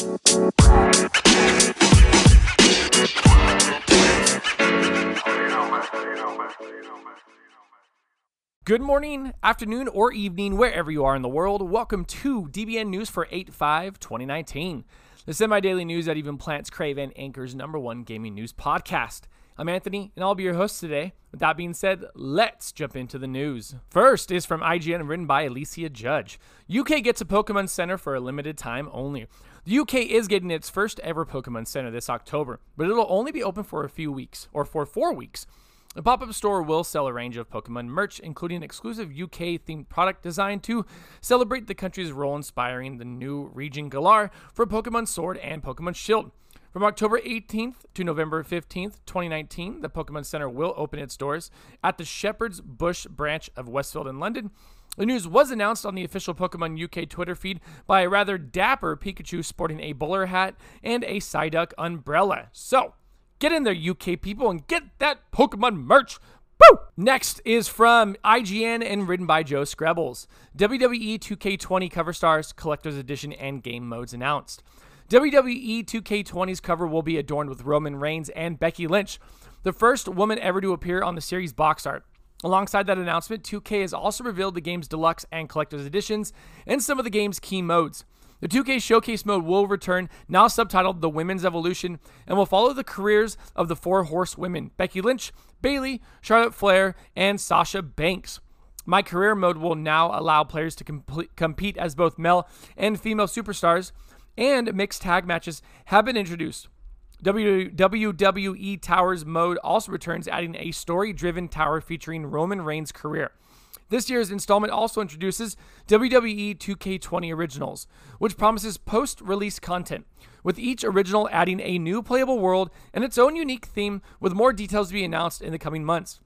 Good morning, afternoon, or evening, wherever you are in the world. Welcome to DBN News for 8 5 2019, the semi daily news that even plants crave and anchors number one gaming news podcast. I'm Anthony, and I'll be your host today. With that being said, let's jump into the news. First is from IGN written by Alicia Judge. UK gets a Pokemon Center for a limited time only. The UK is getting its first ever Pokemon Center this October, but it'll only be open for a few weeks, or for four weeks. The pop up store will sell a range of Pokemon merch, including an exclusive UK themed product designed to celebrate the country's role inspiring the new region Galar for Pokemon Sword and Pokemon Shield. From October 18th to November 15th, 2019, the Pokemon Center will open its doors at the Shepherd's Bush branch of Westfield in London. The news was announced on the official Pokemon UK Twitter feed by a rather dapper Pikachu sporting a bowler hat and a Psyduck umbrella. So, Get in there, UK people, and get that Pokemon merch. Woo! Next is from IGN and written by Joe Skrebels. WWE 2K20 cover stars, collector's edition, and game modes announced. WWE 2K20's cover will be adorned with Roman Reigns and Becky Lynch, the first woman ever to appear on the series box art. Alongside that announcement, 2K has also revealed the game's deluxe and collector's editions and some of the game's key modes. The 2K Showcase mode will return, now subtitled The Women's Evolution, and will follow the careers of the four horsewomen Becky Lynch, Bayley, Charlotte Flair, and Sasha Banks. My career mode will now allow players to complete, compete as both male and female superstars, and mixed tag matches have been introduced. WWE Towers mode also returns, adding a story driven tower featuring Roman Reigns' career. This year's installment also introduces WWE 2K20 Originals, which promises post release content, with each original adding a new playable world and its own unique theme, with more details to be announced in the coming months.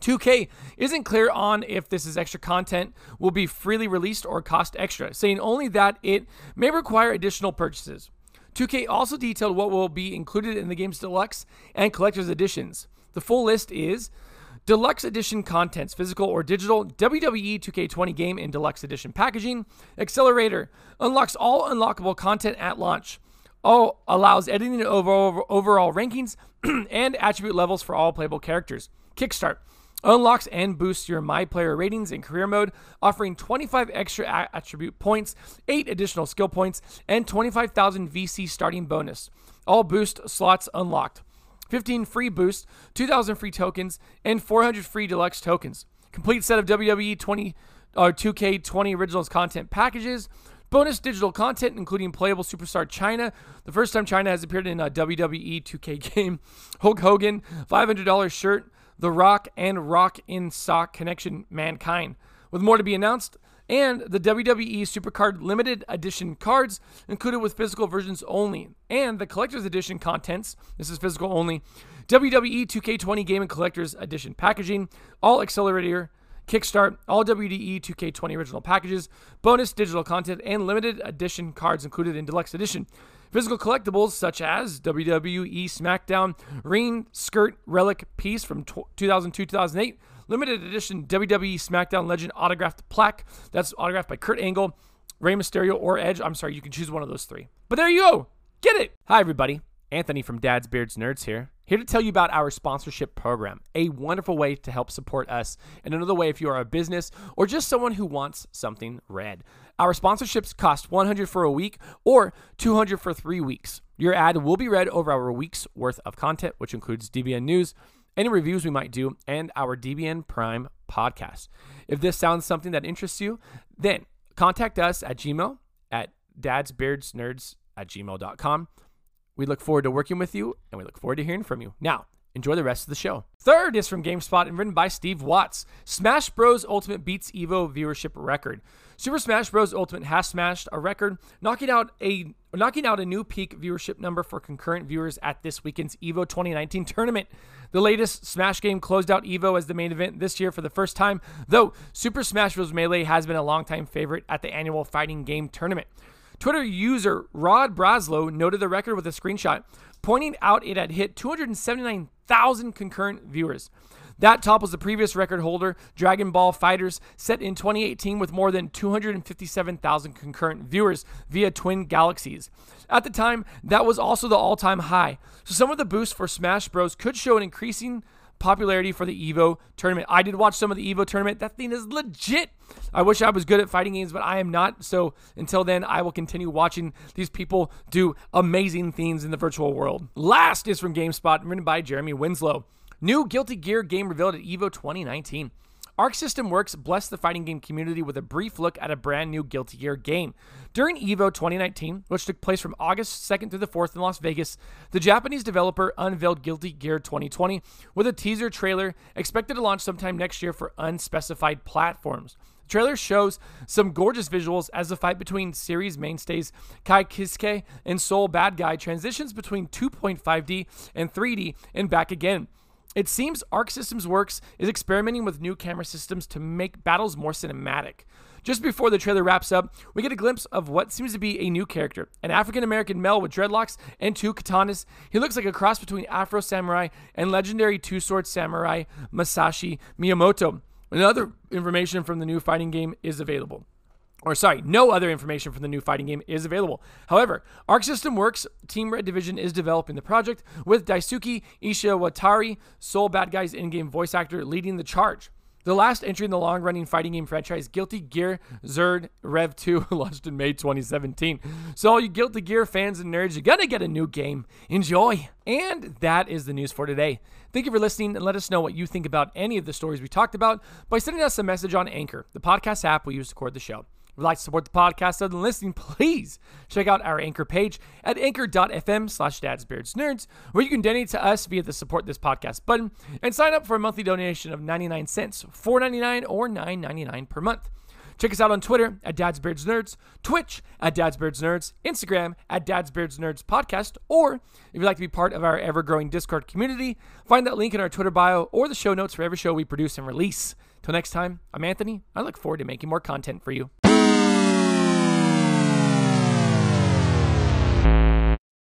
2K isn't clear on if this is extra content will be freely released or cost extra, saying only that it may require additional purchases. 2K also detailed what will be included in the game's deluxe and collector's editions. The full list is Deluxe Edition contents, physical or digital, WWE 2K20 game in Deluxe Edition packaging. Accelerator unlocks all unlockable content at launch. All allows editing of overall rankings and attribute levels for all playable characters. Kickstart unlocks and boosts your My Player ratings in career mode, offering 25 extra attribute points, 8 additional skill points, and 25,000 VC starting bonus. All boost slots unlocked. 15 free boosts, 2,000 free tokens, and 400 free deluxe tokens. Complete set of WWE 20 uh, or 2K20 Originals content packages. Bonus digital content, including playable superstar Chyna, the first time Chyna has appeared in a WWE 2K game. Hulk Hogan, $500 shirt, The Rock, and Rock 'n' Sock Connection Mankind. With more to be announced, and the WWE Supercard limited edition cards included with physical versions only, and the collector's edition contents. This is physical only. WWE 2K20 Game and Collector's Edition packaging, all accelerator, Kickstart, all WWE 2K20 original packages, bonus digital content, and limited edition cards included in Deluxe Edition. Physical collectibles such as WWE SmackDown Ring Skirt Relic Piece from 2002 2008 limited edition WWE SmackDown Legend autographed plaque that's autographed by Kurt Angle, Rey Mysterio, or Edge. I'm sorry, you can choose one of those three. But there you go. Get it. Hi, everybody. Anthony from Dad's Beards Nerds here. Here to tell you about our sponsorship program, a wonderful way to help support us, and another way if you are a business or just someone who wants something read. Our sponsorships cost 100 for a week or 200 for 3 weeks. Your ad will be read over our week's worth of content, which includes DBN news, any reviews we might do, and our DBN Prime podcast. If this sounds something that interests you, then contact us at Gmail at dadsbeardsnerds at gmail.com. We look forward to working with you and we look forward to hearing from you. Now, enjoy the rest of the show. Third is from GameSpot and written by Steve Watts. Smash Bros. Ultimate beats Evo viewership record. Super Smash Bros. Ultimate has smashed a record, knocking out a knocking out a new peak viewership number for concurrent viewers at this weekend's Evo 2019 tournament. The latest Smash game closed out Evo as the main event this year for the first time, though Super Smash Bros. Melee has been a longtime favorite at the annual fighting game tournament. Twitter user Rod Breslau noted the record with a screenshot, pointing out it had hit 279,000 concurrent viewers. That topples the previous record holder, Dragon Ball FighterZ, set in 2018 with more than 257,000 concurrent viewers via Twin Galaxies. At the time, that was also the all time high. So some of the boosts for Smash Bros. could show an increasing popularity for the Evo tournament. I did watch some of the Evo tournament. That thing is legit. I wish I was good at fighting games, but I am not. So until then, I will continue watching these people do amazing things in the virtual world. Last is from GameSpot, written by Jeremy Winslow. New Guilty Gear game revealed at Evo 2019. Arc System Works blessed the fighting game community with a brief look at a brand new Guilty Gear game. During EVO 2019, which took place from August 2nd through the 4th in Las Vegas, the Japanese developer unveiled Guilty Gear 2020 with a teaser trailer expected to launch sometime next year for unspecified platforms. The trailer shows some gorgeous visuals as the fight between series mainstays Ky Kiske and Sol Badguy transitions between 2.5D and 3D and back again. It seems Arc Systems Works is experimenting with new camera systems to make battles more cinematic. Just before the trailer wraps up, we get a glimpse of what seems to be a new character an African American male with dreadlocks and two katanas. He looks like a cross between Afro Samurai and legendary two sword samurai Masashi Miyamoto. Another information from the new fighting game is available or sorry, no other information from the new fighting game is available. However, Arc System Works Team Red Division is developing the project with Daisuke Ishiwatari, Badguy's in-game voice actor, leading the charge. The last entry in the long running fighting game franchise, Guilty Gear Xrd Rev 2, launched in May 2017. So, all you Guilty Gear fans and nerds, you're to get a new game. Enjoy! And that is the news for today. Thank you for listening and let us know what you think about any of the stories we talked about by sending us a message on Anchor, the podcast app we use to record the show would like to support the podcast other than listening, please check out our anchor page at anchor.fm slash dadsbeardsnerds, where you can donate to us via the support this podcast button and sign up for a monthly donation of 99 cents, 4.99 or 9.99 per month. Check us out on Twitter at Dad's Beards Nerds, Twitch at Dad's Beards Nerds, Instagram at Dad's Nerds Podcast, or if you'd like to be part of our ever growing Discord community, find that link in our Twitter bio or the show notes for every show we produce and release. Till next time, I'm Anthony. I look forward to making more content for you.